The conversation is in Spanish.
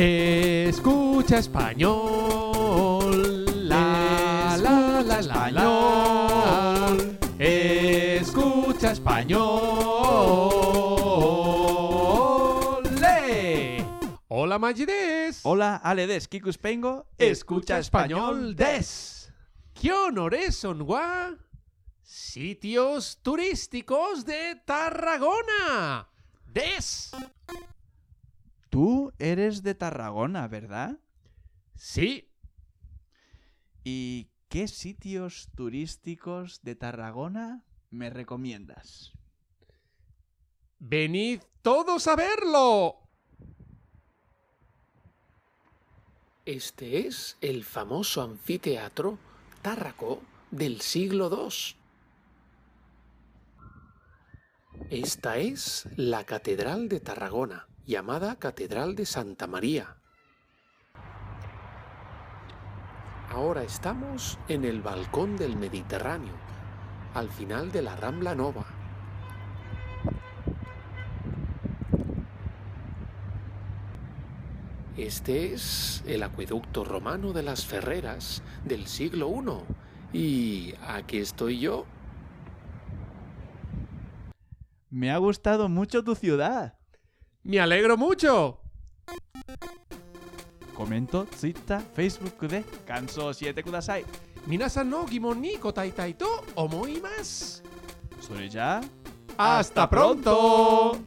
Escucha español. La la la la la. Escucha español. ¡Le! Hola Magides. Hola, Ale des, Kikus Pengo. Escucha español des. ¿Qué honores son gua? Sitios turísticos de Tarragona. Des. Eres de Tarragona, ¿verdad? Sí, ¿Y qué sitios turísticos de Tarragona me recomiendas? venid todos a verlo. Este es el famoso anfiteatro Tárraco del siglo II. Esta es la Catedral de Tarragona, llamada Catedral de Santa María. Ahora estamos en el balcón del Mediterráneo, al final de la Rambla Nova. Este es el acueducto romano de las Ferreras del siglo I. Y aquí estoy yo. Me ha gustado mucho tu ciudad. Me alegro mucho. Comento, Twitter, Facebook de Kanso 7 Kudasai. Minasan no gimon ni kotai to omoi ya. Hasta pronto.